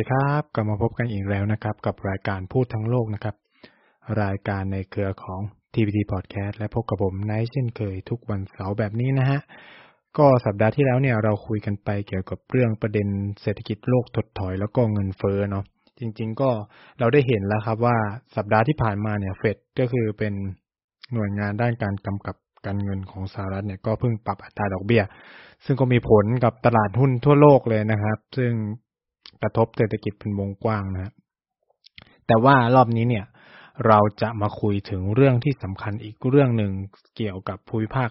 วัสดีครับกลับมาพบกันอีกแล้วนะครับ กับรายการพูดทั้งโลกนะครับ รายการในเครือของ TPT Podcast และพบกับผมไนท์เช่นเคยทุกวันเสาร์แบบนี้นะฮะก็สัปดาห์ที่แล้วเนี่ยเราคุยกันไปเกี่ยวกับเรื่องประเด็นเศรษฐกิจโลกถดถอยแล้วก็เงินเฟ้อเนาะจริง ๆ ก็เราได้เห็นแล้วครับว่าสัปดาห์ที่ผ่านมาเนี่ยเฟดก็คือเป็นหน่วยงานด้านการกำกับการเงินของสหรัฐเนี่ยก็เพิ่งปรับอัตราดอกเบี้ย ซึ่งก็มีผลกับตลาดหุ้นทั่วโลกเลยนะครับ ซึ่ง กระทบเศรษฐกิจเป็นวงกว้างนะแต่ว่ารอบนี้เนี่ย เราจะมาคุยถึงเรื่องที่สำคัญอีกเรื่องหนึ่งเกี่ยวกับภูมิภาค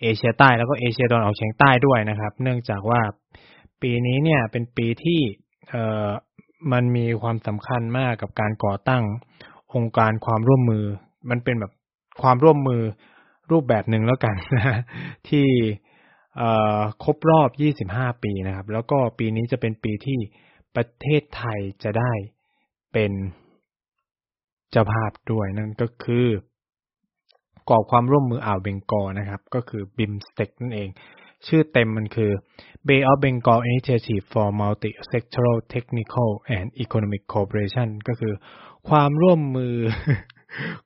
เอเชียใต้แล้วก็เอเชียตะวันออกเฉียงใต้ด้วยนะครับ เนื่องจากว่าปีนี้เนี่ยเป็นปีที่เอ่อมันมีความสำคัญมากกับการก่อตั้งองค์การความร่วมมือ มันเป็นแบบความร่วมมือรูปแบบหนึ่งแล้วกันนะที่ครบรอบ 25 ปีนะครับ แล้วก็ปีนี้จะเป็นปีที่ ประเทศไทยจะได้เป็นเจ้าภาพด้วยนั่นก็คือกรอบความร่วมมืออ่าวเบงกอนะครับ ก็คือบิมสเต็กนั่นเอง ชื่อเต็มมันคือ Bay of Bengal Initiative for Multi-Sectoral Technical and Economic Cooperation ก็คือความร่วมมือ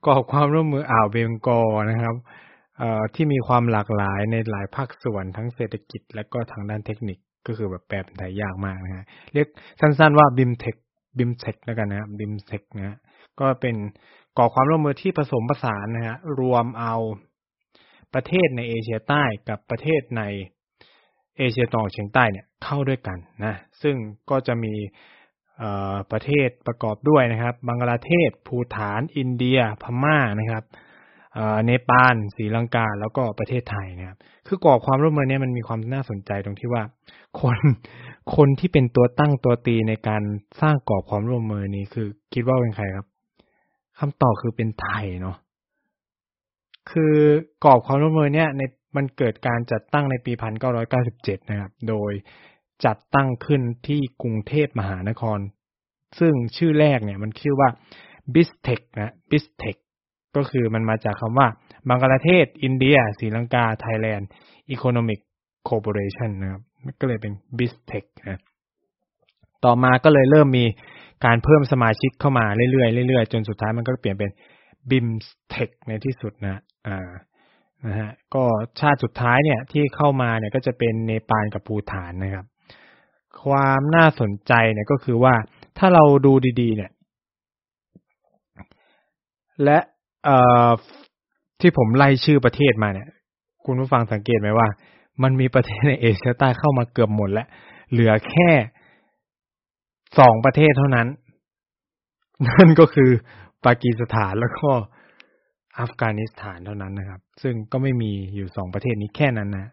กรอบความร่วมมืออ่าวเบงกอลนะครับที่มีความหลากหลายในหลายภาคส่วนทั้งเศรษฐกิจและก็ทางด้านเทคนิค ก็คือแบบแปลเป็นไทยยากมากนะฮะเรียกสั้นๆว่าบิมสเทคบิมสเทคแล้วกันนะครับบิมสเทคนะก็เป็นกรอบความร่วมมือที่ผสมผสานนะฮะรวมเอาประเทศในเอเชียใต้กับประเทศในเอเชียตะวันออกเฉียงใต้เนี่ยเข้าด้วยกันนะ ซึ่งก็จะมีประเทศประกอบด้วยนะครับ บังกลาเทศ ภูฐาน อินเดีย พม่านะครับ เนปาลศรีลังกาแล้วก็ประเทศไทยนะครับคือกรอบความร่วมมือนี้มันมีความน่าสนใจตรงที่ว่า คนคนที่เป็นตัวตั้งตัวตีในการสร้างกรอบความร่วมมือนี้คือ คิดว่าเป็นใครครับคำตอบคือเป็นไทยเนาะคือกรอบความร่วมมือเนี่ยในมันเกิดการจัดตั้งในปีพันเก้าร้อยเก้าสิบเจ็ดนะครับ โดยจัดตั้งขึ้นที่กรุงเทพมหานคร ซึ่งชื่อแรกเนี่ยมันชื่อว่า b i s t e c นะ b i s t e c ก็คือมันมาจากคำว่าบังกลาเทศ อินเดียศรีลังกา ไทยแลนด์ Economic Cooperation นะครับก็เลยเป็น b i s t e c นะต่อมาก็เลยเริ่มมีการเพิ่มสมาชิกเข้ามาเรื่อยๆเรื่อยๆ จนสุดท้ายมันก็เปลี่ยนเป็น BIMSTEC ในที่สุดนะอ่านะฮะก็ชาติสุดท้ายเนี่ยที่เข้ามาเนี่ยก็จะเป็นเนปาลกับภูฐานนะครับ ความน่าสนใจเนี่ยก็คือว่าถ้าเราดูดีๆ เนี่ย และ เอ่อที่ผมไล่ชื่อประเทศมาเนี่ย คุณผู้ฟังสังเกตไหมว่า มันมีประเทศในเอเชียใต้เข้ามาเกือบหมดแล้ว เหลือแค่สองประเทศเท่านั้น นั่นก็คือปากีสถานแล้วก็อัฟกานิสถานเท่านั้นนะครับ ซึ่งก็ไม่มีอยู่สองประเทศนี้แค่นั้นนะ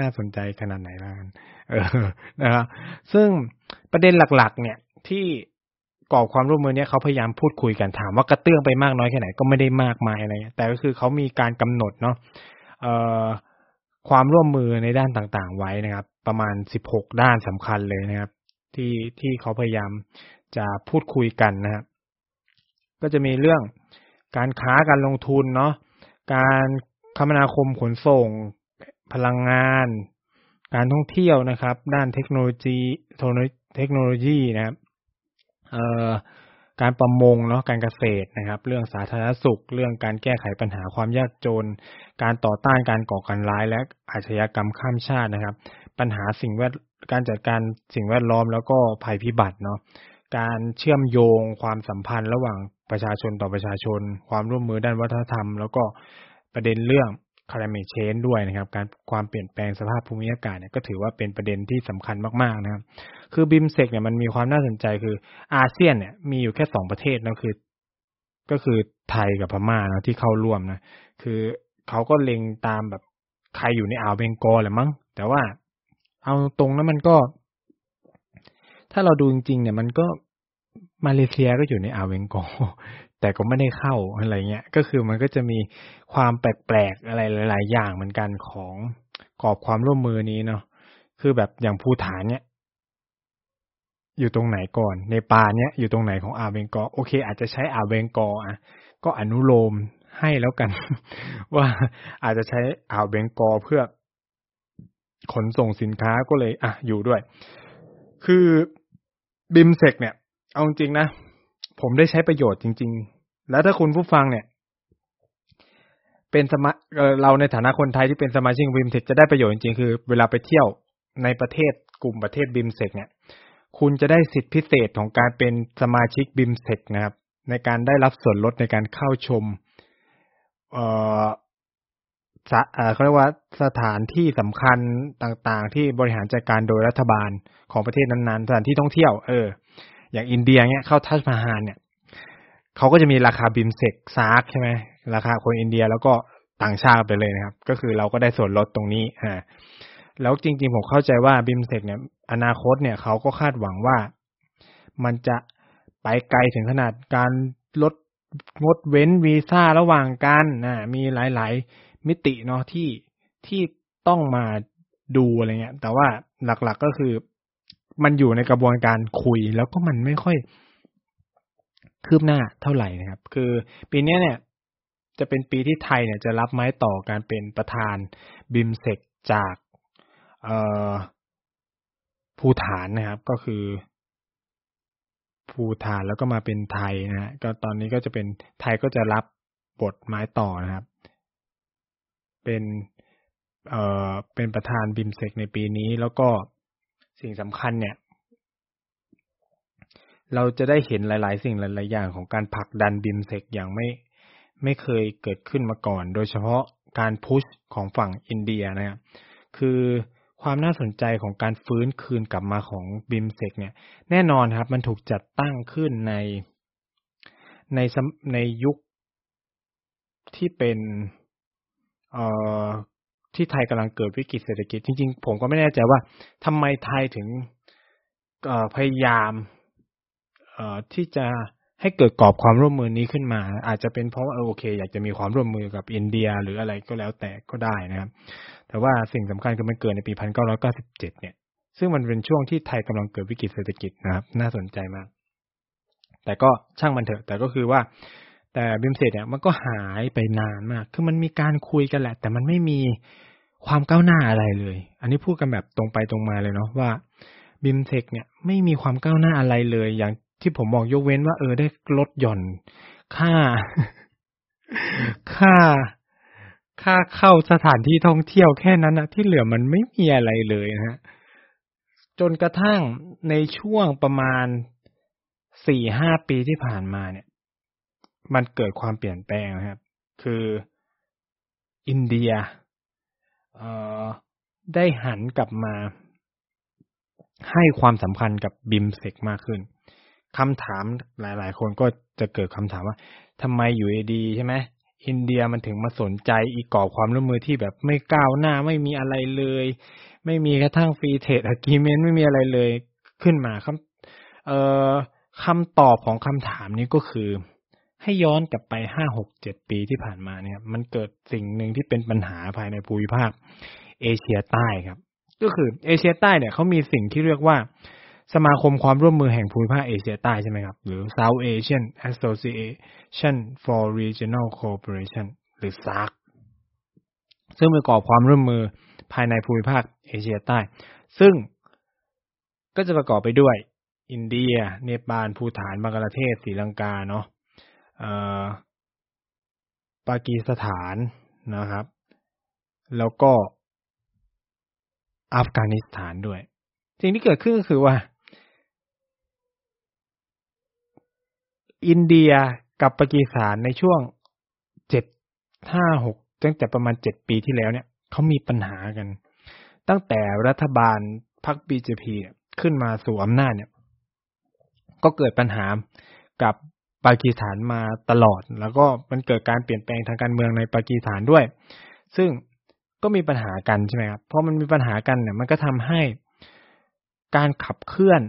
น่าสนใจขนาดไหนล่ะกันเออนะครับซึ่งประเด็นหลัก ๆ เนี่ยที่ กรอบความร่วมมือเนี้ยเขาพยายามพูดคุยกันถามว่ากระเตื้องไปมากน้อยแค่ไหนก็ไม่ได้มากมายอะไรแต่ก็คือเขามีการกำหนดเนาะเอ่อความร่วมมือในด้านต่างๆ ไว้นะครับ ประมาณสิบหกด้านสำคัญเลยนะครับ ที่ที่เขาพยายามจะพูดคุยกันนะครับก็จะมีเรื่องการค้าการลงทุนเนาะการคมนาคมขนส่งพลังงาน การท่องเที่ยวนะครับ ด้านเทคโนโลยีเทคโนโลยีนะครับ การประมงเนาะการเกษตรนะครับ เรื่องสาธารณสุข เรื่องการแก้ไขปัญหาความยากจน การต่อต้านการก่อการร้ายและอาชญากรรมข้ามชาตินะครับ ปัญหาสิ่งแวดการจัดการสิ่งแวดล้อมแล้วก็ภัยพิบัติเนาะการเชื่อมโยงความสัมพันธ์ระหว่างประชาชนต่อประชาชน ความร่วมมือด้านวัฒนธรรม แล้วก็ประเด็นเรื่อง climate change ด้วยนะครับ การความเปลี่ยนแปลงสภาพภูมิอากาศเนี่ยก็ถือว่าเป็นประเด็นที่สำคัญมากๆนะครับ คือบิมสเทคเนี่ยมันมีความน่าสนใจคืออาเซียนเนี่ยมีอยู่แค่สองประเทศนะคือ ก็คือไทยกับพม่านะที่เข้าร่วมนะคือเขาก็เล็งตามแบบใครอยู่ในอ่าวเบงกอลแหละมั้ง แต่ว่าเอาตรงนั้นมันก็ ถ้าเราดูจริงๆเนี่ยมันก็มาเลเซียก็อยู่ในอ่าวเบงกอล แต่ก็ไม่ได้เข้าอะไรเงี้ย ก็คือมันก็จะมีความแปลกๆอะไรหลาย ๆ อย่างเหมือนกันของกรอบความร่วมมือนี้เนาะ คือแบบอย่างภูฐานเนี่ยอยู่ตรงไหนก่อนในปาเนี้ยอยู่ตรงไหนของอาเบงกอโอเค อาจจะใช้อาเบงกออะก็อนุโลมให้แล้วกัน ว่าอาจจะใช้อ่าวเบงกอลเพื่อขนส่งสินค้าก็เลย อะอยู่ด้วย คือบิมสเทคเนี่ย เอาจริงนะ ผมได้ใช้ประโยชน์จริง ๆ แล้วถ้าคุณผู้ฟังเนี่ย เป็นสมาเราในฐานะคนไทยที่เป็นสมาชิกบิมสเทคจะได้ประโยชน์จริงๆ คือ เวลาไปเที่ยวในประเทศกลุ่มประเทศบิมสเทคเนี่ย คุณจะได้สิทธิพิเศษของการเป็นสมาชิกบิมสเทคนะครับ ในการได้รับส่วนลดในการเข้าชม เอ่อเขาเรียกว่าสถานที่สำคัญต่างๆ ที่บริหารจัดการโดยรัฐบาลของประเทศนั้นๆ สถานที่ท่องเที่ยว เออ อย่างอินเดียเนี้ยเข้าทัชมาฮาลเนี่ยเขาก็จะมีราคาบิมสเทคซาร์กใช่ไหมราคาคนอินเดียแล้วก็ต่างชาติไปเลยนะครับ ก็คือเราก็ได้ส่วนลดตรงนี้อ่าแล้วจริงๆ ผมเข้าใจว่าบิมสเทคเนี่ย อนาคตเนี่ยเขาก็คาดหวังว่ามันจะไปไกลถึงขนาดการลดงดเว้นวีซ่าระหว่างกันนะมีหลายๆ มิติเนาะที่ที่ต้องมาดูอะไรเงี้ย แต่ว่าหลักๆกก็คือ มันอยู่ในกระบวนการคุยแล้วก็มันไม่ค่อยคืบหน้าเท่าไหร่นะครับ คือปีนี้เนี่ย จะเป็นปีที่ไทยเนี่ยจะรับไม้ต่อการเป็นประธานบิมสเทคจากเอ่อภูฐานนะครับ ก็คือภูฐานแล้วก็มาเป็นไทยนะฮะก็ตอนนี้ก็จะเป็นไทยก็จะรับบทไม้ต่อนะครับ เป็นเอ่อเป็นประธานบิมสเทคในปีนี้แล้วก็ สิ่งสำคัญเนี่ย เราจะได้เห็นหลาย ๆ สิ่งหลาย ๆ อย่างของการผลักดันบิมสเทคอย่างไม่ไม่เคยเกิดขึ้นมาก่อน โดยเฉพาะการพุชของฝั่งอินเดียนะครับคือความน่าสนใจของการฟื้นคืนกลับมาของบิมเซกเนี่ย แน่นอนครับ มันถูกจัดตั้งขึ้นในในในยุคที่เป็นเอ่อ ที่ไทยกำลังเกิดวิกฤตเศรษฐกิจ จริง ๆ ผมก็ไม่แน่ใจว่าทำไมไทยถึงพยายามที่จะให้เกิดกรอบความร่วมมือนี้ขึ้นมา อาจจะเป็นเพราะว่าโอเค อยากจะมีความร่วมมือกับอินเดีย หรืออะไรก็แล้วแต่ก็ได้นะครับ แต่ว่าสิ่งสำคัญคือมันเกิดในปีพันเก้าร้อยเก้าสิบเจ็ดเนี่ย ซึ่งมันเป็นช่วงที่ไทยกำลังเกิดวิกฤตเศรษฐกิจนะครับ น่าสนใจมาก แต่ก็ช่างมันเถอะ แต่ก็คือว่า แต่บิมเซตเนี่ยมันก็หายไปนานมาก คือมันมีการคุยกันแหละ แต่มันไม่มีความก้าวหน้าอะไรเลย อันนี้พูดกันแบบตรงไปตรงมาเลยเนาะว่าบิมเทคเนี่ยไม่มีความก้าวหน้าอะไรเลย อย่างที่ผมบอกยกเว้นว่า เออได้ลดหย่อน ค่า ค่า ค่าเข้าสถานที่ท่องเที่ยวแค่นั้นนะที่เหลือมันไม่มีอะไรเลยนะฮะจนกระทั่งในช่วงประมาณสี่ห้าปีที่ผ่านมาเนี่ย มันเกิดความเปลี่ยนแปลงนะครับ คืออินเดียเอ่อได้หันกลับมา ให้ความสำคัญกับบิมสเทคมากขึ้นคำถามหลาย ๆ คนก็จะเกิดคำถามว่าทำไมอยู่ดีใช่ไหมอินเดียมันถึงมาสนใจอีกกรอบความร่วมมือที่แบบไม่ก้าวหน้าไม่มีอะไรเลย ไม่มีกระทั่ง free trade agreement ไม่มีอะไรเลยขึ้นมาคำเอ่อคำตอบของคำถามนี้ก็คือ ให้ย้อนกลับไปห้าหกเจ็ดปีที่ผ่านมาเนี่ย มันเกิดสิ่งหนึ่งที่เป็นปัญหาภายในภูมิภาค เอเชียใต้ครับ ก็คือเอเชียใต้เนี่ยเขามีสิ่งที่เรียกว่าสมาคมความร่วมมือแห่งภูมิภาคเอเชียใต้ใช่ไหมครับ หรือ South Asian Association for Regional Cooperation หรือ SARC ซึ่งประกอบความร่วมมือภายในภูมิภาคเอเชียใต้ ซึ่งก็จะประกอบไปด้วย อินเดีย เนปาล ภูฏานบังกลาเทศศรีลังกาเนาะ ปากีสถานนะครับ แล้วก็อัฟกานิสถานด้วย สิ่งที่เกิดขึ้นก็คือว่า อินเดียกับปากีสถานในช่วงเจ็ดห้าหกตั้งแต่ประมาณเจ็ดปีที่แล้วเนี่ยเขามีปัญหากัน ตั้งแต่รัฐบาลพรรคบีเจพีขึ้นมาสู่อำนาจเนี่ย ก็เกิดปัญหากับ ปากีสถานมาตลอด แล้วก็มันเกิดการเปลี่ยนแปลงทางการเมืองในปากีสถานด้วย ซึ่งก็มีปัญหากันใช่ไหมครับเพราะมันมีปัญหากันเนี่ยมันก็ทำให้การขับเคลื่อน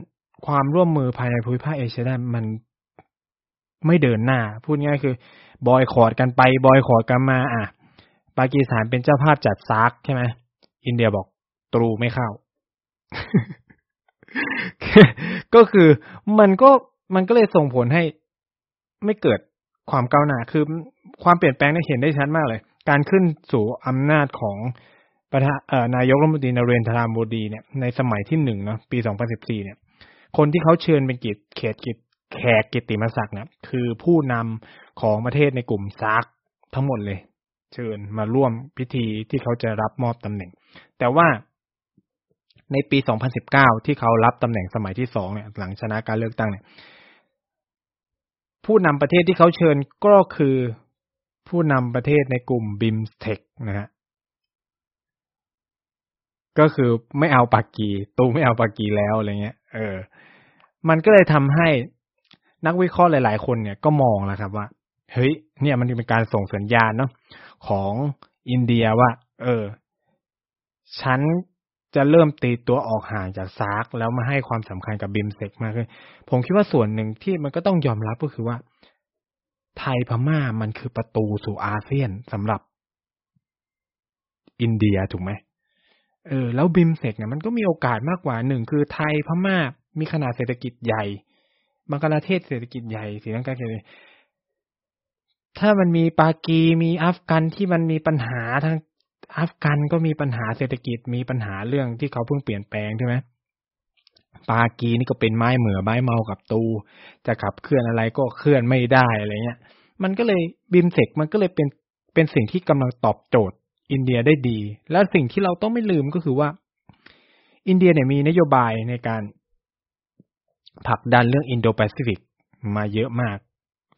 ความร่วมมือภายในภูมิภาคเอเชียได้มันไม่เดินหน้า พูดง่ายคือบอยคอรดกันไปบอยคอรดกันมา อะ ปากีสถานเป็นเจ้าภาพจัดซากใช่ไหมอินเดียบอกตรูไม่เข้า ก็คือมันก็มันก็เลยส่งผลให้ ไม่เกิดความก้าวหน้าคือความเปลี่ยนแปลงได้เห็นได้ชัดมากเลย การขึ้นสู่อำนาจของประธานนายกรัฐมนตรีนเรนทรามโมดีเนี่ยในสมัยที่หนึ่งเนาะปีสองพันสิบสี่เนี่ย คนที่เขาเชิญเป็นกิจเขตกิจแขกกิตติมศักดิ์เนี่ยคือผู้นำของประเทศในกลุ่มซักทั้งหมดเลย เชิญมาร่วมพิธีที่เขาจะรับมอบตำแหน่ง แต่ว่าในปี 2019 ที่เขารับตำแหน่งสมัยที่สองเนี่ยหลังชนะการเลือกตั้งเนี่ย ผู้นำประเทศที่เขาเชิญก็คือผู้นำประเทศในกลุ่มบิมสเทคนะฮะก็คือไม่เอาปากี ตูไม่เอาปากีแล้วอะไรเงี้ย เออ มันก็เลยทำให้นักวิเคราะห์หลาย ๆ คนเนี่ยก็มองแล้วครับว่า เฮ้ย เนี่ยมันเป็นการส่งสัญญาณเนาะของอินเดียว่า เออ ฉัน จะเริ่มตีตัวออกห่างจากซาร์กแล้วมาให้ความสำคัญกับบิมสเทคมากขึ้น ผมคิดว่าส่วนหนึ่งที่มันก็ต้องยอมรับก็คือว่า ไทยพม่ามันคือประตูสู่อาเซียนสำหรับ อินเดียถูกไหมเออแล้วบิมสเทคเนี่ยมันก็มีโอกาสมากกว่าหนึ่งคือไทยพม่ามีขนาดเศรษฐกิจใหญ่บังกลาเทศเศรษฐกิจใหญ่ศรีลังกาเศรษฐกิจถ้ามันมีปากีมีอัฟกันที่มันมีปัญหาทาง อัฟกันก็มีปัญหาเศรษฐกิจมีปัญหาเรื่องที่เขาเพิ่งเปลี่ยนแปลงใช่ไหมปากีนี่ก็เป็นไม้เหมือไม้เมากับตู จะขับเคลื่อนอะไรก็เคลื่อนไม่ได้อะไรเงี้ย มันก็เลยบิมเซกมันก็เลยเป็นเป็นสิ่งที่กำลังตอบโจทย์ อินเดียได้ดี แล้วสิ่งที่เราต้องไม่ลืมก็คือว่า อินเดียเนี่ยมีนโยบายในการผลักดันเรื่องอินโดแปซิฟิกมาเยอะมาก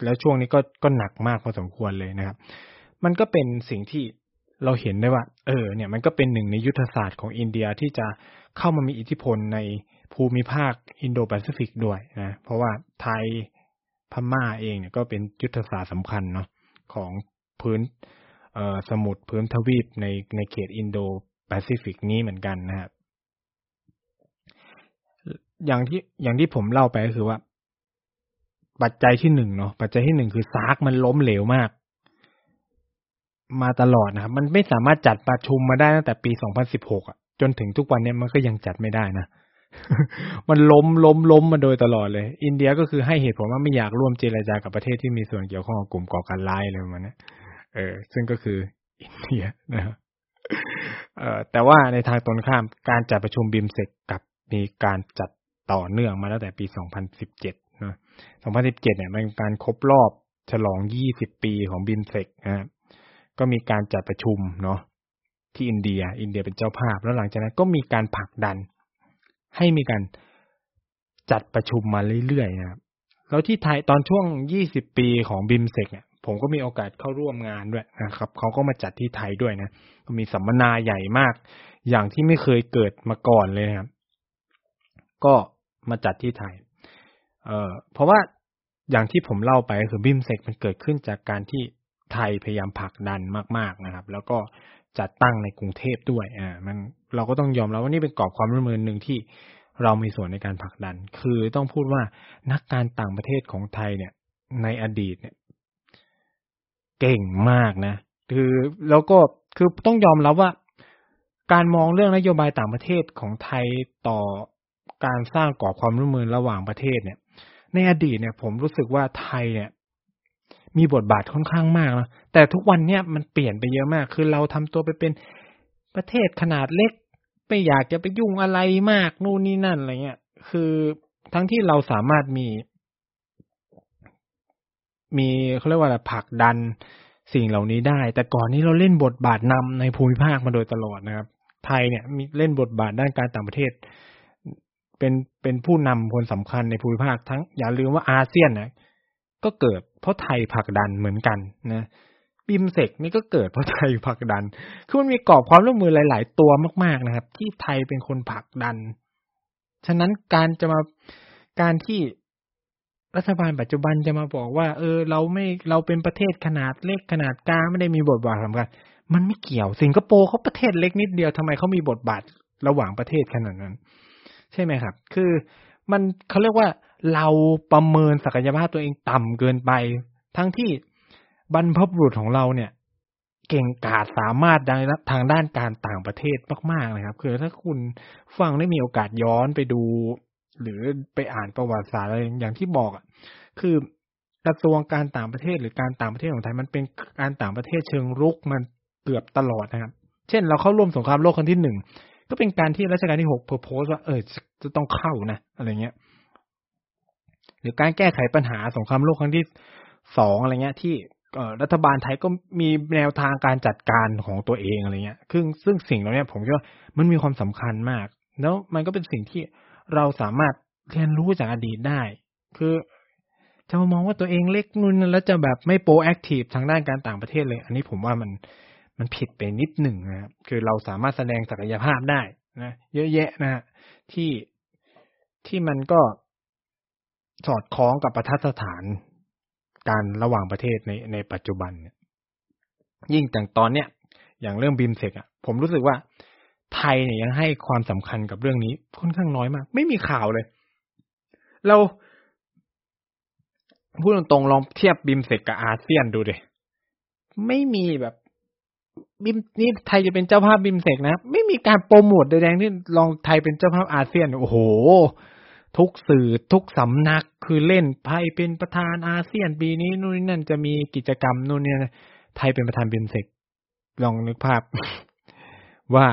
แล้วช่วงนี้ก็ก็หนักมากพอสมควรเลยนะครับ มันก็เป็นสิ่งที่ เราเห็นได้ว่า เออ เนี่ยมันก็เป็นหนึ่งในยุทธศาสตร์ของอินเดียที่จะเข้ามามีอิทธิพลในภูมิภาคอินโดแปซิฟิกด้วยนะ เพราะว่าไทยพม่าเองเนี่ยก็เป็นยุทธศาสตร์สำคัญเนาะของพื้นเออสมุทรพื้นทวีปในในเขตอินโดแปซิฟิกนี้เหมือนกันนะครับอย่างที่อย่างที่ผมเล่าไปก็คือว่า ปัจจัยที่หนึ่งเนาะปัจจัยที่หนึ่งคือซากมันล้มเหลวมาก มาตลอดนะครับ มันไม่สามารถจัดประชุมมาได้ตั้งแต่ปี 2016อะจนถึงทุกวันนี้มันก็ยังจัดไม่ได้นะ มันล้มล้มล้มมาโดยตลอดเลย อินเดียก็คือให้เหตุผลว่าไม่อยากร่วมเจรจากับประเทศที่มีส่วนเกี่ยวข้องกับกลุ่มก่อการร้ายอะไรประมาณนี้เออ ซึ่งก็คืออินเดียนะครับเอ่อแต่ว่าในทางตรงข้ามการจัดประชุมบิมสเทคกับมีการจัดต่อเนื่องมาตั้งแต่ปี 2017นะ2017 เนี่ยมันเป็นการครบรอบฉลอง 20 ปีของบิมสเทคนะครับ ก็มีการจัดประชุมเนาะที่อินเดีย อินเดียเป็นเจ้าภาพ แล้วหลังจากนั้นก็มีการผลักดัน ให้มีการจัดประชุมมาเรื่อยๆนะครับแล้วที่ไทยตอนช่วง 20 ปีของบิมสเทคเนี่ยผมก็มีโอกาสเข้าร่วมงานด้วยนะครับเขาก็มาจัดที่ไทยด้วยนะมีสัมมนาใหญ่มาก อย่างที่ไม่เคยเกิดมาก่อนเลยนะครับ ก็มาจัดที่ไทย เอ่อเพราะว่าอย่างที่ผมเล่าไปก็คือบิมสเทคมันเกิดขึ้นจากการที่ ไทยพยายามผลักดันมาก ๆนะครับ แล้วก็จัดตั้งในกรุงเทพด้วยอ่ามันเราก็ต้องยอมรับว่านี่เป็นกรอบความร่วมมือหนึ่งที่เรามีส่วนในการผลักดัน คือต้องพูดว่านักการต่างประเทศของไทยเนี่ย ในอดีตเนี่ย เก่งมากนะ คือแล้วก็คือต้องยอมรับว่า การมองเรื่องนโยบายต่างประเทศของไทยต่อการสร้างก่อความร่วมมือระหว่างประเทศเนี่ย ในอดีตเนี่ย ผมรู้สึกว่าไทยเนี่ย มีบทบาทค่อนข้างมากนะแต่ทุกวันเนี่ยมันเปลี่ยนไปเยอะมาก คือเราทำตัวไปเป็นประเทศขนาดเล็กไม่อยากจะไปยุ่งอะไรมากนู่นนี่นั่นอะไรเงี้ย คือทั้งที่เราสามารถมี มีเขาเรียกว่าอะไรผลักดันสิ่งเหล่านี้ได้ แต่ก่อนนี้เราเล่นบทบาทนำในภูมิภาคมาโดยตลอดนะครับ ไทยเนี่ยมีเล่นบทบาทด้านการต่างประเทศ เป็นเป็นผู้นำคนสำคัญในภูมิภาคทั้งอย่าลืมว่าอาเซียนนะก็เกิด เพราะไทยผลักดันเหมือนกันนะบิมเซกนี่ก็เกิดเพราะไทยผลักดัน คือมันมีกรอบความร่วมมือหลาย ๆ ตัวมาก ๆนะครับ ที่ไทยเป็นคนผลักดัน ฉะนั้นการจะมาการที่รัฐบาลปัจจุบันจะมาบอกว่า เออ เราไม่เราเป็นประเทศขนาดเล็กขนาดกลางไม่ได้มีบทบาทสำคัญมันไม่เกี่ยวสิงคโปร์เขาประเทศเล็กนิดเดียวทำไมเขามีบทบาทระหว่างประเทศขนาดนั้น ใช่ไหมครับ คือมันเขาเรียกว่า เราประเมินศักยภาพตัวเองต่ำเกินไป ทั้งที่บรรพบุรุษของเราเนี่ย เก่งกาจสามารถทางด้านการต่างประเทศมากๆนะครับ คือถ้าคุณฟังได้มีโอกาสย้อนไปดู หรือไปอ่านประวัติศาสตร์อะไรอย่างที่บอกอะคือกระทรวงการต่างประเทศหรือการต่างประเทศของไทยมันเป็นการต่างประเทศเชิงรุกมันเกือบตลอดนะครับ เช่น เราเข้าร่วมสงครามโลกครั้งที่หนึ่งก็เป็นการที่รัชกาลที่หกเพอร์โพสว่าเออจะต้องเข้านะอะไรเงี้ย รือการแก้ไขปัญหาสงครามโลกครั้งที่สองอะไรเงี้ย ที่รัฐบาลไทยก็มีแนวทางการจัดการของตัวเองอะไรเงี้ยซึ่งซึ่งสิ่งเหล่านี้ผมคิดว่ามันมีความสำคัญมาก แล้วมันก็เป็นสิ่งที่เราสามารถเรียนรู้จากอดีตได้ คือจะมามองว่าตัวเองเล็กนุ่นแล้วจะแบบไม่โปรแอคทีฟทางด้านการต่างประเทศเลย อันนี้ผมว่ามันมันผิดไปนิดหนึ่งนะครับ คือเราสามารถแสดงศักยภาพได้นะ เยอะแยะนะที่ที่มันก็ สอดคล้องกับประทัดสถานการระหว่างประเทศในในปัจจุบันเนี่ยยิ่งแต่ตอนเนี้ยอย่างเรื่องบิมสเทคอะ ผมรู้สึกว่าไทยเนี่ยยังให้ความสำคัญกับเรื่องนี้ค่อนข้างน้อยมาก ไม่มีข่าวเลย เราพูดตรงๆลองเทียบบิมสเทคกับอาเซียนดูดิไม่มีแบบบิมนี่ไทยจะเป็นเจ้าภาพบิมสเทคนะ ไม่มีการโปรโมทใดๆที่ลองไทยเป็นเจ้าภาพอาเซียน โอ้โห ทุกสื่อทุกสำนักคือเล่นไทยเป็นประธานอาเซียนปีนี้นู่นนั่นจะมีกิจกรรมนู่นเนี่ยไทยเป็นประธานบิมสเทคลองนึกภาพ ว่า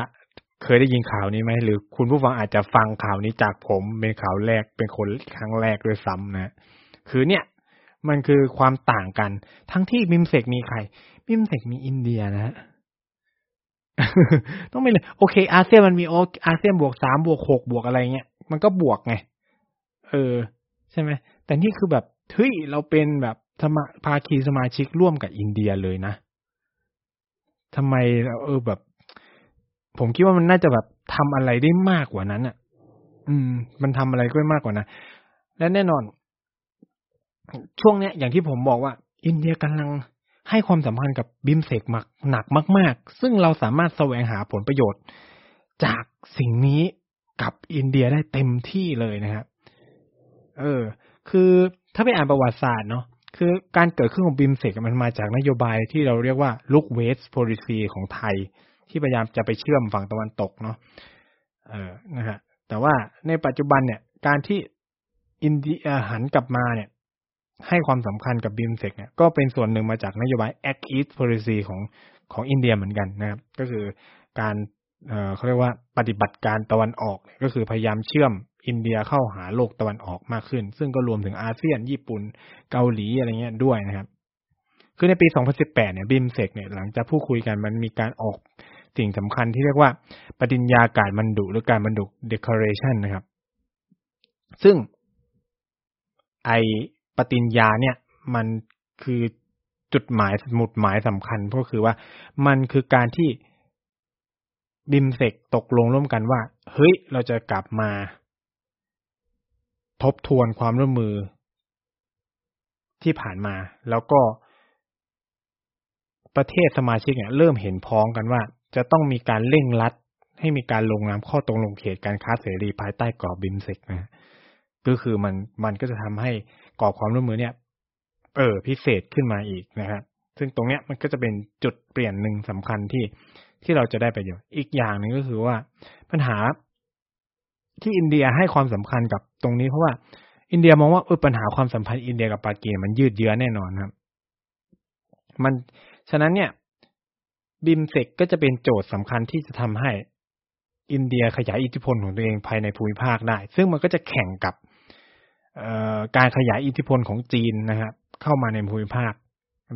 เคยได้ยินข่าวนี้ไหมหรือคุณผู้ฟังอาจจะฟังข่าวนี้จากผมเป็นข่าวแรกเป็นคนครั้งแรกด้วยซ้ำนะคือเนี่ย มันคือความต่างกัน ทั้งที่บิมสเทคมีใครบิมสเทคมีอินเดียนะฮะต้องไม่เลยโอเค อาเซียนมันมีโออาเซียนบวกสามบวกหกบวกอะไรเงี้ยมันก็บวกไง เออ ใช่ไหม แต่นี่คือแบบเฮ้ยเราเป็นแบบสมาภาคีสมาชิกร่วมกับอินเดียเลยนะทำไมเออแบบ ผมคิดว่ามันน่าจะแบบทำอะไรได้มากกว่านั้นอะ อืม มันทำอะไรก็มากกว่านะและแน่นอน ช่วงเนี้ยอย่างที่ผมบอกว่า อินเดียกำลังให้ความสัมพันธ์กับบิมสเทคมากหนักมาก ๆ ซึ่งเราสามารถแสวงหาผลประโยชน์ จากสิ่งนี้กับอินเดียได้เต็มที่เลยนะครับ เออ คือถ้าไปอ่านประวัติศาสตร์เนาะคือการเกิดขึ้นของบิมสเทคมันมาจากนโยบายที่เราเรียกว่า Look West Policy ของไทย ที่พยายามจะไปเชื่อมฝั่งตะวันตกเนาะเออนะฮะแต่ว่าในปัจจุบันเนี่ย การที่อินเดียหันกลับมาเนี่ย ให้ความสำคัญกับบิมสเทคเนี่ยก็เป็นส่วนหนึ่งมาจากนโยบาย Act East Policy ของของอินเดียเหมือนกันนะครับ ก็คือการเเขาเรียกว่าปฏิบัติการตะวันออก ก็คือพยายามเชื่อม อินเดียเข้าหาโลกตะวันออกมากขึ้น ซึ่งก็รวมถึงอาเซียน ญี่ปุ่น เกาหลีอะไรเงี้ยด้วยนะครับ คือในปี 2018 เนี่ยบิมสเทคเนี่ยหลังจากพูดคุยกันมันมีการออกสิ่งสำคัญที่เรียกว่าปฏิญญาการบรรดุหรือการบรรดุ declaration นะครับ ซึ่งไอปฏิญญาเนี่ยมันคือจุดหมายสมุดหมายสำคัญก็คือว่ามันคือการที่บิมเซกตกลงร่วมกันว่า เฮ้ย เราจะกลับมา ทบทวนความร่วมมือที่ผ่านมา แล้วก็ประเทศสมาชิกเนี่ยเริ่มเห็นพ้องกันว่า จะต้องมีการเร่งรัด ให้มีการลงนามข้อตกลงเขตการค้าเสรีภายใต้กรอบบิมสเทคนะก็คือมันมันก็จะทำให้กรอบความร่วมมือเนี่ย เออพิเศษขึ้นมาอีกนะครับซึ่งตรงเนี้ยมันก็จะเป็นจุดเปลี่ยนหนึ่งสำคัญที่ที่เราจะได้ประโยชน์อีกอย่างหนึ่งก็คือว่าปัญหา ที่อินเดียให้ความสำคัญกับตรงนี้เพราะว่าอินเดียมองว่าเออปัญหาความสัมพันธ์อินเดียกับปากีสถานมันยืดเยื้อแน่นอนครับ มันฉะนั้นเนี่ยบิมเซกก็จะเป็นโจทย์สำคัญที่จะทำให้อินเดียขยายอิทธิพลของตัวเองภายในภูมิภาคได้ ซึ่งมันก็จะแข่งกับการขยายอิทธิพลของจีนนะครับเข้ามาในภูมิภาค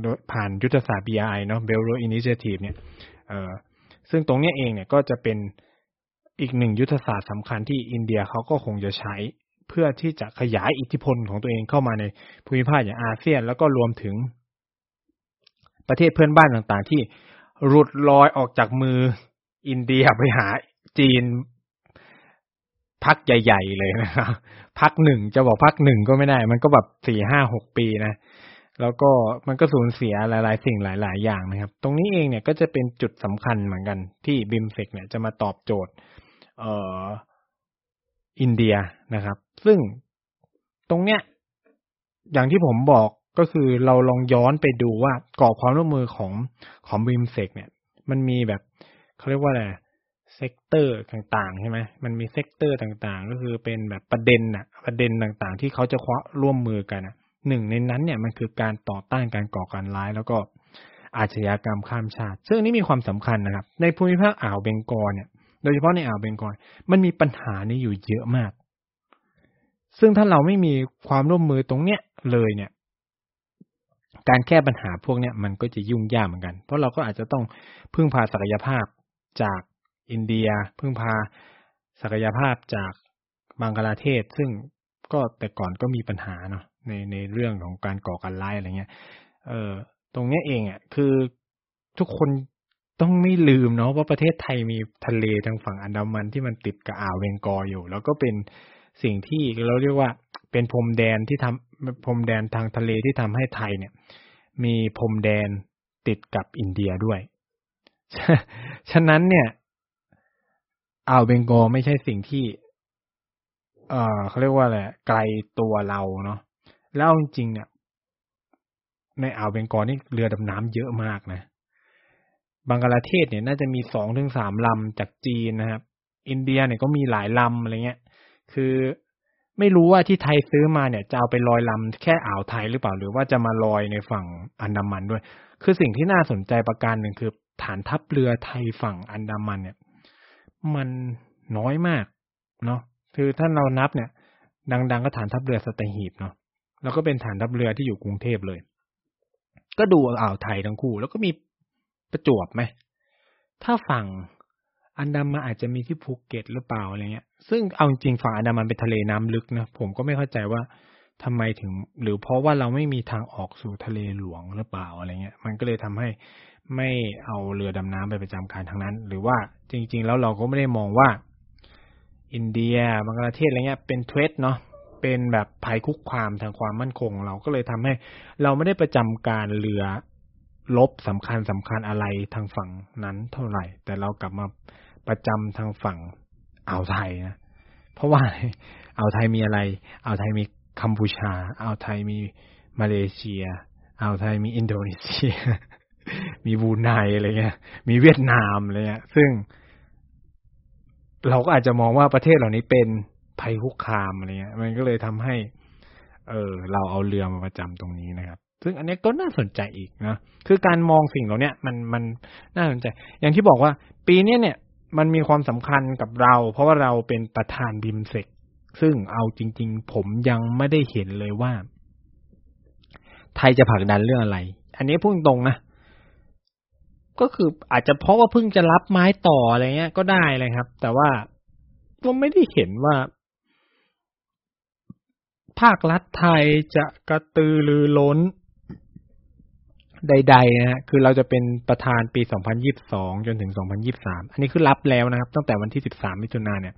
โดยผ่านยุทธศาสตร์ BRI เนาะ Belt Road Initiative เนี่ยซึ่งตรงนี้เองเนี่ยก็จะเป็น อีกหนึ่งยุทธศาสตร์สำคัญที่อินเดียเขาก็คงจะใช้ เพื่อที่จะขยายอิทธิพลของตัวเองเข้ามาในภูมิภาคอย่างอาเซียน แล้วก็รวมถึง ประเทศเพื่อนบ้านต่างๆ ที่หลุดลอยออกจากมืออินเดียไปหาจีนพักใหญ่ๆเลยนะครับพักหนึ่งจะบอกพักหนึ่งก็ไม่ได้ มันก็แบบสี่ห้าหกปีนะ แล้วก็มันก็สูญเสียหลาย ๆ สิ่งหลาย ๆ อย่างนะครับ ตรงนี้เองเนี่ยก็จะเป็นจุดสำคัญเหมือนกันที่บิมสเทคเนี่ยจะมาตอบโจทย์ เอ่ออินเดียนะครับ ซึ่งตรงเนี้ย อย่างที่ผมบอกก็คือเราลองย้อนไปดูว่ากรอบความร่วมมือของของ BIMSTEC เนี่ย มันมีแบบเขาเรียกว่าอะไร sector ต่างๆใช่ไหมมันมี sector ต่างๆ ก็คือเป็นแบบประเด็นอะประเด็นต่างๆ ที่เขาจะคว้าร่วมมือกันอะหนึ่งในนั้นเนี่ยมันคือการต่อต้านการก่อการร้าย แล้วก็อาชญากรรมข้ามชาติ ซึ่งนี่มีความสำคัญนะครับ ในภูมิภาคอ่าวเบงกอลเนี่ย ดยเฉพาะในอ่าวเบงกอลมันมีปัญหานี้อยู่เยอะมาก ซึ่งถ้าเราไม่มีความร่วมมือตรงเนี้ยเลยเนี่ย การแก้ปัญหาพวกเนี้ยมันก็จะยุ่งยากเหมือนกัน เพราะเราก็อาจจะต้องพึ่งพาศักยภาพจากอินเดีย พึ่งพาศักยภาพจากบังกลาเทศ ซึ่งก็แต่ก่อนก็มีปัญหาเนาะในในเรื่องของการก่อการร้ายอะไรเงี้ย เออตรงเนี้ยเองอะคือทุกคน ต้องไม่ลืมเนาะว่าประเทศไทยมีทะเลทางฝั่งอันดามันที่มันติดกับอ่าวเวงกออยู่ แล้วก็เป็นสิ่งที่เราเรียกว่าเป็นพรมแดนที่ทำพรมแดนทางทะเลที่ทำให้ไทยเนี่ย มีพรมแดนติดกับอินเดียด้วย ฉะนั้นเนี่ยอ่าวเบงกอไม่ใช่สิ่งที่ เอ่อเขาเรียกว่าอะไรไกลตัวเราเนาะแล้วจริงๆเนี่ยในอ่าวเบงกอนี่เรือดำน้ำเยอะมากนะ บังกลาเทศเนี่ยน่าจะมีสองถึงสามลำจากจีนนะครับ อินเดียเนี่ยก็มีหลายลำอะไรเงี้ย คือไม่รู้ว่าที่ไทยซื้อมาเนี่ยจะเอาไปลอยลำแค่อ่าวไทยหรือเปล่า หรือว่าจะมาลอยในฝั่งอันดามันด้วย คือสิ่งที่น่าสนใจประการหนึ่งคือ ฐานทัพเรือไทยฝั่งอันดามันเนี่ย มันน้อยมากเนาะ คือถ้าเรานับเนี่ย ดัง ๆ ก็ฐานทัพเรือสตหีบเนาะ แล้วก็เป็นฐานทัพเรือที่อยู่กรุงเทพเลย ก็ดูอ่าวไทยทั้งคู่ แล้วก็มี ประจวบไหม ถ้าฝั่งอันดามันอาจจะมีที่ภูเก็ตหรือเปล่าอะไรเงี้ย ซึ่งเอาจริงฝั่งอันดามันเป็นทะเลน้ำลึกนะ ผมก็ไม่เข้าใจว่าทำไมถึง หรือเพราะว่าเราไม่มีทางออกสู่ทะเลหลวงหรือเปล่าอะไรเงี้ย มันก็เลยทำให้ไม่เอาเรือดำน้ำไปประจำการทางนั้น หรือว่าจริง ๆ แล้วเราก็ไม่ได้มองว่า อินเดียบังกลาเทศอะไรเงี้ยเป็นเทรดเนาะเป็นแบบภัยคุกคามทางความมั่นคง เราก็เลยทำให้ เราไม่ได้ประจำการเรือ ลบสำคัญสำคัญอะไรทางฝั่งนั้นเท่าไหร่ แต่เรากลับมาประจำทางฝั่งอ่าวไทยนะเพราะว่าอ่าวไทยมีอะไรอ่าวไทยมีกัมพูชาอ่าวไทยมีมาเลเซียอ่าวไทยมีอินโดนีเซีย มีบูไนอะไรเงี้ย มีเวียดนามอะไรเงี้ย ซึ่ง เราก็อาจจะมองว่าประเทศเหล่านี้เป็นภัยคุกคามอะไรเงี้ย มันก็เลยทำให้ เออเราเอาเรือมาประจำตรงนี้นะครับ ซึ่งอันนี้ก็น่าสนใจอีกนะ คือการมองสิ่งเหล่านี้มันมันน่าสนใจ อย่างที่บอกว่า ปีนี้เนี่ย มันมีความสำคัญกับเรา เพราะว่าเราเป็นประธานบิมเซกซึ่งเอาจริง ๆ ผมยังไม่ได้เห็นเลยว่า ไทยจะผลักดันเรื่องอะไร อันนี้พูดตรงนะ ก็คืออาจจะเพราะว่าเพิ่งจะรับไม้ต่ออะไรเงี้ย ก็ได้เลยครับ แต่ว่าก็ไม่ได้เห็นว่าภาครัฐไทยจะกระตือรือร้น ใดๆนะฮะคือเราจะเป็นประธานปี 2022 จนถึง 2023 อันนี้คือรับแล้วนะครับ ตั้งแต่วันที่ 13 มิถุนายนเนี่ย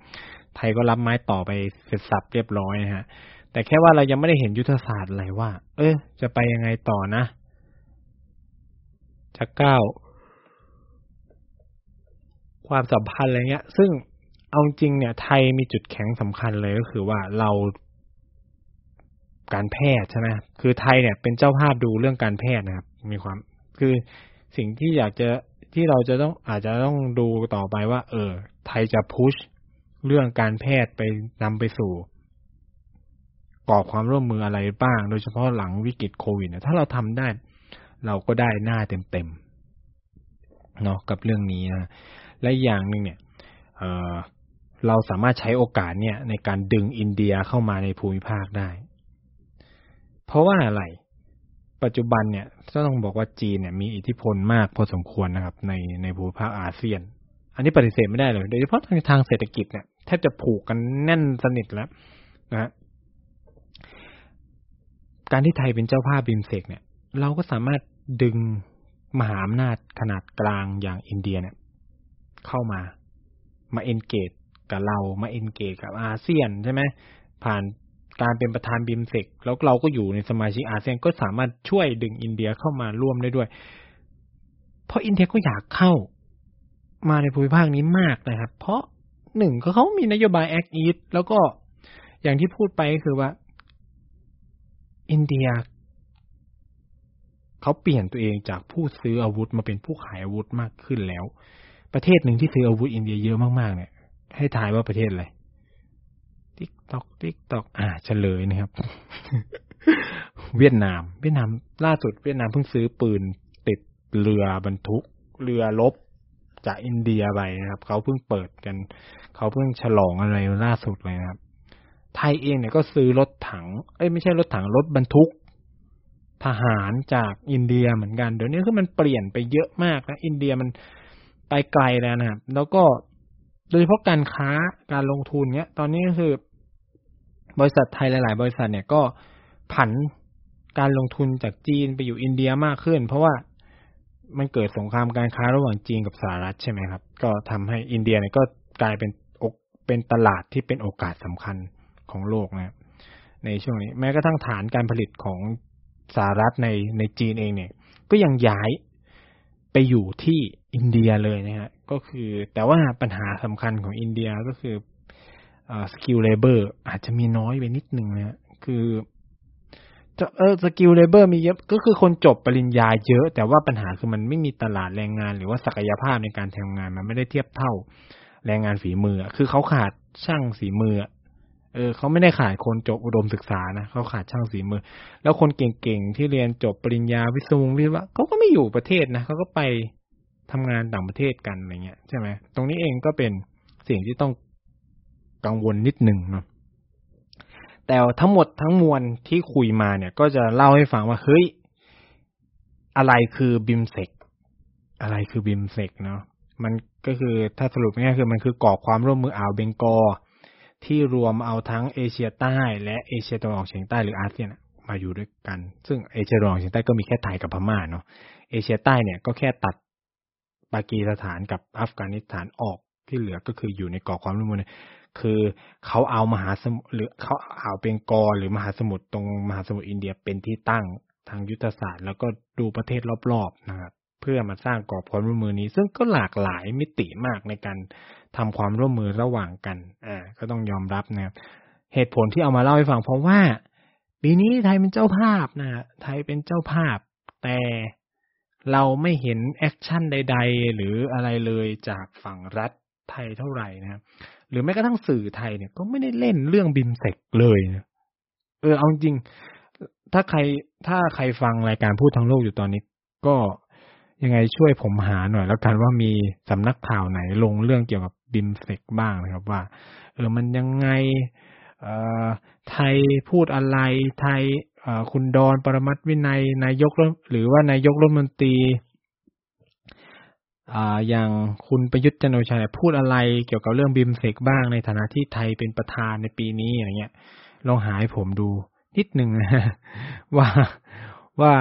ไทยก็รับไม้ต่อไปเสร็จสับเรียบร้อยนะฮะ แต่แค่ว่าเรายังไม่ได้เห็นยุทธศาสตร์อะไรว่า เออจะไปยังไงต่อนะจะก้าวความสัมพันธ์อะไรเงี้ย ซึ่งเอาจริงเนี่ย ไทยมีจุดแข็งสำคัญเลยก็คือว่าเราการแพทย์ใช่ไหมคือไทยเนี่ยเป็นเจ้าภาพดูเรื่องการแพทย์นะครับ มีความ คือสิ่งที่อยากจะที่เราจะต้องอาจจะต้องดูต่อไปว่า เออ ไทยจะพุชเรื่องการแพทย์ไปนำไปสู่ก่อความร่วมมืออะไรบ้าง โดยเฉพาะหลังวิกฤตโควิดเนี่ยถ้าเราทำได้ เราก็ได้หน้าเต็มๆเนาะกับเรื่องนี้นะและอย่างหนึ่งเนี่ยเออเราสามารถใช้โอกาสเนี่ยในการดึงอินเดียเข้ามาในภูมิภาคได้ เพราะว่าอะไร ปัจจุบันเนี่ยต้องบอกว่าจีนเนี่ยมีอิทธิพลมากพอสมควรนะครับ ในในภูมิภาคอาเซียน อันนี้ปฏิเสธไม่ได้เลยโดยเฉพาะทางทางเศรษฐกิจเนี่ยแทบจะผูกกันแน่นสนิทแล้วนะฮะการที่ไทยเป็นเจ้าภาพ BIMSTEC เนี่ย เราก็สามารถดึงมหาอำนาจขนาดกลางอย่างอินเดียเนี่ย เข้ามามา engage กับเรามา engage กับอาเซียนใช่ไหมผ่าน การเป็นประธาน BIMSTEC แล้วเราก็อยู่ในสมาชิกอาเซียนก็สามารถช่วยดึงอินเดียเข้ามาร่วมได้ด้วย เพราะอินเดียก็อยากเข้ามาในภูมิภาคนี้มากนะครับ เพราะหนึ่งก็เขามีนโยบาย Act East แล้วก็อย่างที่พูดไปก็คือว่า อินเดียเขาเปลี่ยนตัวเองจากผู้ซื้ออาวุธมาเป็นผู้ขายอาวุธมากขึ้นแล้ว ประเทศหนึ่งที่ซื้ออาวุธอินเดียเยอะมากๆเนี่ย ให้ทายว่าประเทศอะไร ตอกติ๊กตอกอ่าเฉลยนะครับ เวียดนาม เวียดนาม ล่าสุดเวียดนามเพิ่งซื้อปืนติดเรือบรรทุก เรือรบจากอินเดียไปนะครับ เขาเพิ่งเปิดกัน เขาเพิ่งฉลองอะไรล่าสุดเลยนะครับ ไทยเองเนี่ยก็ซื้อรถถัง เอ้ยไม่ใช่รถถังรถบรรทุก ทหารจากอินเดียเหมือนกัน เดี๋ยวนี้คือมันเปลี่ยนไปเยอะมากนะอินเดียมันไปไกลแล้วนะครับ แล้วก็โดยเฉพาะการค้าการลงทุนเนี้ย ตอนนี้ก็คือ บริษัทไทยหลาย ๆ บริษัทเนี่ยก็ผันการลงทุนจากจีนไปอยู่อินเดียมากขึ้น เพราะว่ามันเกิดสงครามการค้าระหว่างจีนกับสหรัฐใช่ไหมครับ ก็ทำให้อินเดียเนี่ยก็กลายเป็นอกเป็นตลาดที่เป็นโอกาสสำคัญของโลกนะครับในช่วงนี้ แม้กระทั่งฐานการผลิตของสหรัฐในในจีนเองเนี่ย ก็ยังย้ายไปอยู่ที่อินเดียเลยนะฮะก็คือแต่ว่าปัญหาสำคัญของอินเดียก็คือ skilled labor อาจจะมีน้อยไปนิดนึงนะคือเออ skilled labor มีเยอะก็คือคนจบปริญญาเยอะ แต่ว่าปัญหาคือมันไม่มีตลาดแรงงาน หรือว่าศักยภาพในการทำงานมันไม่ได้เทียบเท่าแรงงานฝีมือคือเขาขาดช่างฝีมือเออเขาไม่ได้ขาดคนจบอุดมศึกษานะเขาขาดช่างฝีมือ แล้วคนเก่งๆที่เรียนจบปริญญาวิศวงวิศวะเขาก็ไม่อยู่ประเทศนะเขาก็ไปทำงานต่างประเทศกันอะไรเงี้ยใช่ไหมตรงนี้เองก็เป็นสิ่งที่ต้อง กังวลนิดหนึ่งเนาะแต่ทั้งหมดทั้งมวลที่คุยมาเนี่ย ก็จะเล่าให้ฟังว่าเฮ้ยอะไรคือ BIMSTEC อะไรคือ BIMSTEC เนาะมันก็คือถ้าสรุปง่ายคือมันคือกรอบความร่วมมืออ่าวเบงกอลที่รวมเอาทั้งเอเชียใต้และเอเชียตะวันออกเฉียงใต้หรืออาเซียนมาอยู่ด้วยกัน ซึ่งเอเชียตะวันออกเฉียงใต้ก็มีแค่ไทยกับพม่าเนาะเอเชียใต้เนี่ยก็แค่ตัดปากีสถานกับอัฟกานิสถานออกที่เหลือก็คืออยู่ในกรอความร่วมมือ คือเขาเอามหาสมุทรหรือเขาเอาเป็นกอหรือมหาสมุทรตรงมหาสมุทรอินเดียเป็นที่ตั้งทางยุทธศาสตร์ แล้วก็ดูประเทศรอบๆนะครับเพื่อมาสร้างกรอบความร่วมมือนี้ ซึ่งก็หลากหลายมิติมากในการทำความร่วมมือระหว่างกันอ่าก็ต้องยอมรับนะครับเหตุผลที่เอามาเล่าให้ฟังเพราะว่าปีนี้ไทยเป็นเจ้าภาพนะไทยเป็นเจ้าภาพ แต่เราไม่เห็น action ใด ๆ หรืออะไรเลยจากฝั่งรัฐไทยเท่าไหร่นะครับ หรือแม้กระทั่งสื่อไทยเนี่ยก็ไม่ได้เล่นเรื่อง BIMSTEC เลยนะเออเอาจริง ถ้าใครถ้าใครฟังรายการพูดทั้งโลกอยู่ตอนนี้ ก็ยังไงช่วยผมหาหน่อย แล้วกันว่ามีสำนักข่าวไหนลงเรื่องเกี่ยวกับ BIMSTEC บ้างนะครับ ว่า เออมันยังไง เอ่อไทยพูดอะไรไทยคุณดอนปรมัตถ์วินัยนายกหรือว่านายกรัฐมนตรี อย่างคุณประยุทธ์จันทร์โอชาพูดอะไรเกี่ยวกับเรื่อง BIMSTEC บ้างในฐานะที่ไทยเป็นประธานในปีนี้อะไรเงี้ยลองหาให้ผมดูนิดหนึ่งนะว่าว่า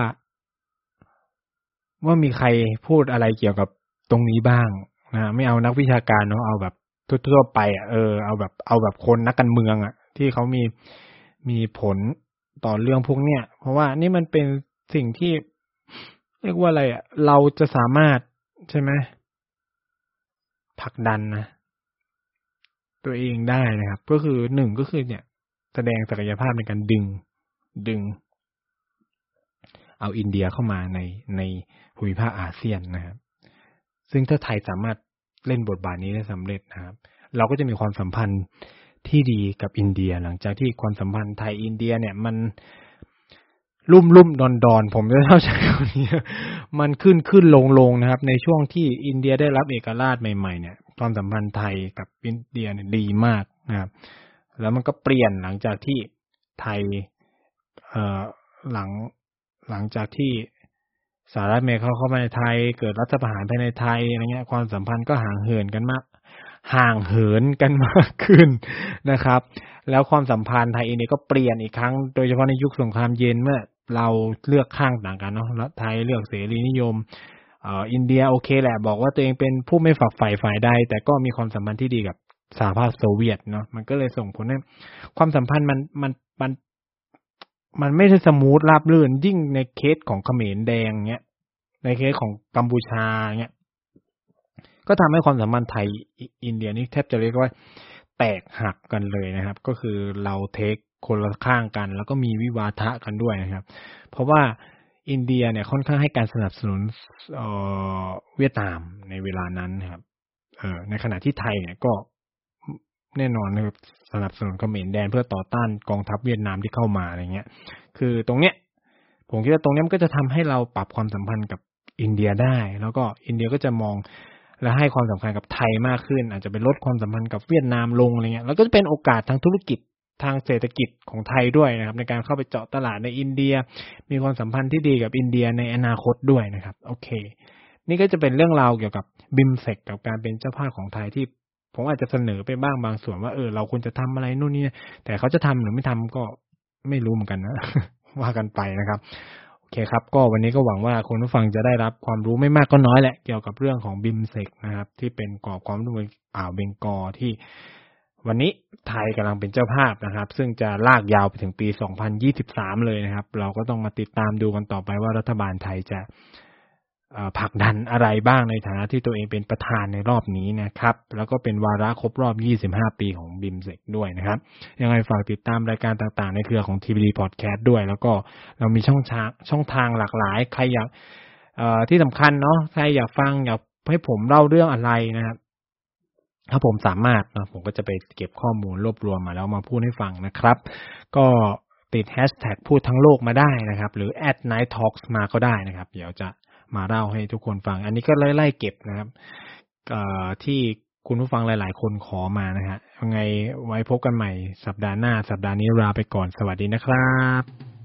ว่ามีใครพูดอะไรเกี่ยวกับตรงนี้บ้างนะไม่เอานักวิชาการเนาะเอาแบบทั่วๆไปอะเออเอาแบบเอาแบบคนนักการเมืองอะ ที่เขามีมีผลต่อเรื่องพวกเนี้ยเพราะว่านี่มันเป็นสิ่งที่เรียกว่าอะไรอะเราจะสามารถ ใช่ไหมผลักดันนะ ตัวเองได้นะครับ ก็คือหนึ่งก็คือเนี่ย แสดงศักยภาพในการดึงดึง เอาอินเดียเข้ามาในในภูมิภาคอาเซียนนะครับ ซึ่งถ้าไทยสามารถเล่นบทบาทนี้ได้สำเร็จนะครับ เราก็จะมีความสัมพันธ์ที่ดีกับอินเดียหลังจากที่ความสัมพันธ์ไทยอินเดียเนี่ยมัน ลุ่มลุ่มดอนดอนผมจะเข้าใจคำนี้มันขึ้นขึ้นลงลงนะครับ ในช่วงที่อินเดียได้รับเอกราชใหม่ๆเนี่ยความสัมพันธ์ไทยกับอินเดียเนี่ยดีมากนะครับ แล้วมันก็เปลี่ยนหลังจากที่ไทยเอ่อหลังหลังจากที่สหรัฐอเมริกาเข้ามาในไทย เกิดรัฐประหารภายในไทยอะไรเงี้ย ความสัมพันธ์ก็ห่างเหินกันมาก ห่างเหินกันมากขึ้นนะครับ แล้วความสัมพันธ์ไทยอินเดียก็เปลี่ยนอีกครั้ง โดยเฉพาะในยุคสงครามเย็นเมื่อ เราเลือกข้างต่างกันเนาะไทยเลือกเสรีนิยมอินเดียโอเคแหละ บอกว่าตัวเองเป็นผู้ไม่ฝักใฝ่ฝ่ายใด แต่ก็มีความสัมพันธ์ที่ดีกับสหภาพโซเวียตเนาะมันก็เลยส่งผลให้ความสัมพันธ์มันมันมันมันไม่ใช่ smooth ราบรื่นยิ่งในเคสของเขมรแดงเนี้ยในเคสของกัมพูชาเนี้ยก็ทำให้ความสัมพันธ์ไทยอินเดียนี่แทบจะเรียกว่าแตกหักกันเลยนะครับ ก็คือเรา take คนละข้างกัน แล้วก็มีวิวาทะกันด้วยนะครับ เพราะว่าอินเดียเนี่ยค่อนข้างให้การสนับสนุนเวียดนามในเวลานั้นนะครับเออในขณะที่ไทยเนี่ยก็แน่นอนนะครับสนับสนุนเขมรแดนเพื่อต่อต้านกองทัพเวียดนามที่เข้ามาอะไรเงี้ย คือตรงเนี้ยผมคิดว่าตรงเนี้มันก็จะทำให้เราปรับความสัมพันธ์กับอินเดียได้ แล้วก็อินเดียก็จะมองและให้ความสำคัญกับไทยมากขึ้น อาจจะไปลดความสัมพันธ์กับเวียดนามลงอะไรเงี้ยแล้วก็จะเป็นโอกาสทางธุรกิจ ทางเศรษฐกิจของไทยด้วยนะครับ ในการเข้าไปเจาะตลาดในอินเดีย มีความสัมพันธ์ที่ดีกับอินเดียในอนาคตด้วยนะครับ โอเค นี่ก็จะเป็นเรื่องราวเกี่ยวกับ BIMSTEC กับการเป็นเจ้าภาพของไทยที่ผมอาจจะเสนอไปบ้างบางส่วนว่าเออเราควรจะทำอะไรนู่นนี่แต่เขาจะทำหรือไม่ทำก็ไม่รู้เหมือนกันนะว่ากันไปนะครับโอเคครับ ก็วันนี้ก็หวังว่าคุณผู้ฟังจะได้รับความรู้ไม่มากก็น้อยแหละเกี่ยวกับเรื่องของ BIMSTEC นะครับ ที่เป็นกรอบความร่วมมืออ่าวเบงกอลที่ วันนี้ไทยกำลังเป็นเจ้าภาพนะครับ ซึ่งจะลากยาวไปถึงปี 2023 เลยนะครับ เราก็ต้องมาติดตามดูกันต่อไปว่ารัฐบาลไทยจะผลักดันอะไรบ้างในฐานะที่ตัวเองเป็นประธานในรอบนี้นะครับ แล้วก็เป็นวาระครบรอบ 25 ปีของบิมเซกด้วยนะครับ ยังไงฝากติดตามรายการต่างๆ ในเครือของ TVD Podcast ด้วย แล้วก็เรามีช่องทางช่องทางหลากหลาย ใครอยากที่สำคัญเนาะใครอยากฟังอยากให้ผมเล่าเรื่องอะไรนะครับ ถ้าผมสามารถนะผมก็จะไปเก็บข้อมูลรวบรวมมาแล้วมาพูดให้ฟังนะครับ ก็ติดแฮชแท็กพูดทั้งโลกมาได้นะครับ หรือ at night talks มาก็ได้นะครับ เดี๋ยวจะมาเล่าให้ทุกคนฟัง อันนี้ก็ไล่ๆเก็บนะครับที่คุณผู้ฟังหลาย ๆ คนขอมานะฮะยังไงไว้พบกันใหม่สัปดาห์หน้า สัปดาห์นี้ลาไปก่อนสวัสดีนะครับ